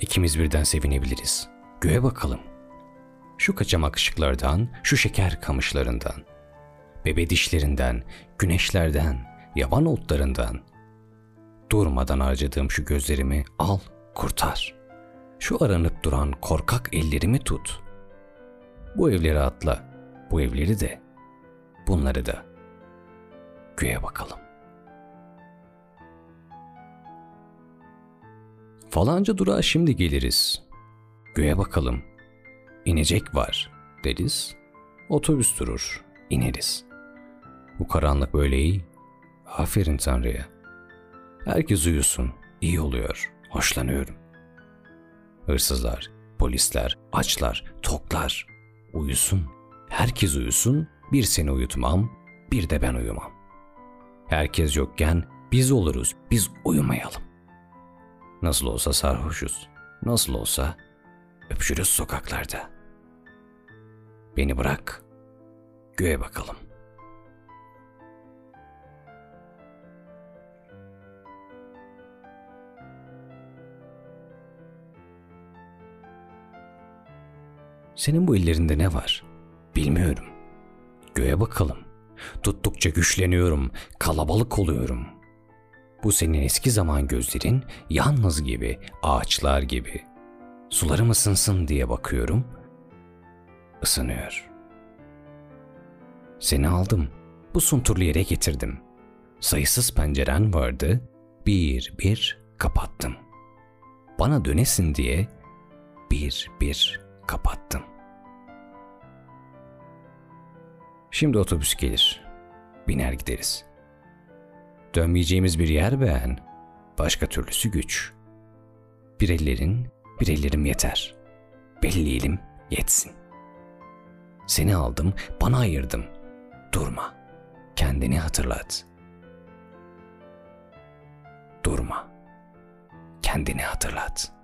İkimiz birden sevinebiliriz. Göğe bakalım. Şu kaçamak ışıklardan, şu şeker kamışlarından, bebe dişlerinden, güneşlerden, yaban otlarından. Durmadan harcadığım şu gözlerimi al, kurtar. Şu aranıp duran korkak ellerimi tut. Bu evleri atla, bu evleri de, bunları da. Göğe bakalım. Falanca durağa şimdi geliriz. Göğe bakalım. İnecek var deriz. Otobüs durur, ineriz. Bu karanlık böyle iyi. Aferin Tanrı'ya. Herkes uyusun, iyi oluyor, hoşlanıyorum. Hırsızlar, polisler, açlar, toklar uyusun. Herkes uyusun, bir seni uyutmam, bir de ben uyumam. Herkes yokken biz oluruz, biz uyumayalım. Nasıl olsa sarhoşuz. Nasıl olsa öpüşürüz sokaklarda. Beni bırak. Göğe bakalım. Senin bu ellerinde ne var? Bilmiyorum. Göğe bakalım. Tuttukça güçleniyorum, kalabalık oluyorum.'' Bu senin eski zaman gözlerin yalnız gibi, ağaçlar gibi. Sularım ısınsın diye bakıyorum. Isınıyor. Seni aldım. Bu sunturlu yere getirdim. Sayısız penceren vardı. Bir bir kapattım. Bana dönesin diye bir bir kapattım. Şimdi otobüs gelir. Biner gideriz.'' Dönmeyeceğimiz bir yer beğen. Başka türlüsü güç. Bir ellerin, bir ellerim yeter. Belleyelim, yetsin. Seni aldım, bana ayırdım. Durma. Kendini hatırlat. Durma. Kendini hatırlat.''